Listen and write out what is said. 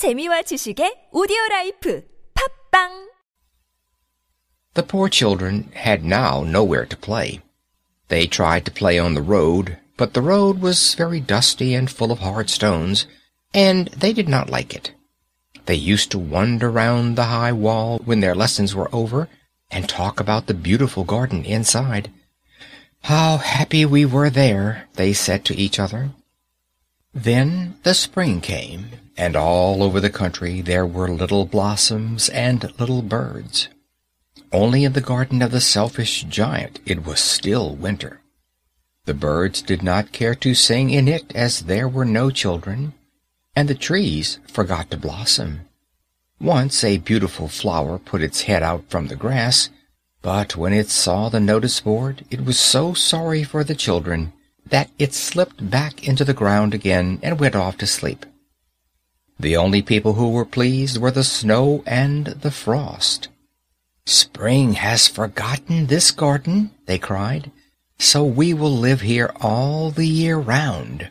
재미와 지식의 오디오 라이프 팟빵 The poor children had now nowhere to play. They tried to play on the road, but the road was very dusty and full of hard stones, and they did not like it. They used to wander round the high wall when their lessons were over and talk about the beautiful garden inside. How happy we were there, they said to each other. Then the spring came, and all over the country there were little blossoms and little birds. Only in the garden of the selfish giant it was still winter. The birds did not care to sing in it as there were no children, and the trees forgot to blossom. Once a beautiful flower put its head out from the grass, but when it saw the notice board it was so sorry for the children that it slipped back into the ground again and went off to sleep. The only people who were pleased were the snow and the frost. Spring has forgotten this garden, they cried, so we will live here all the year round.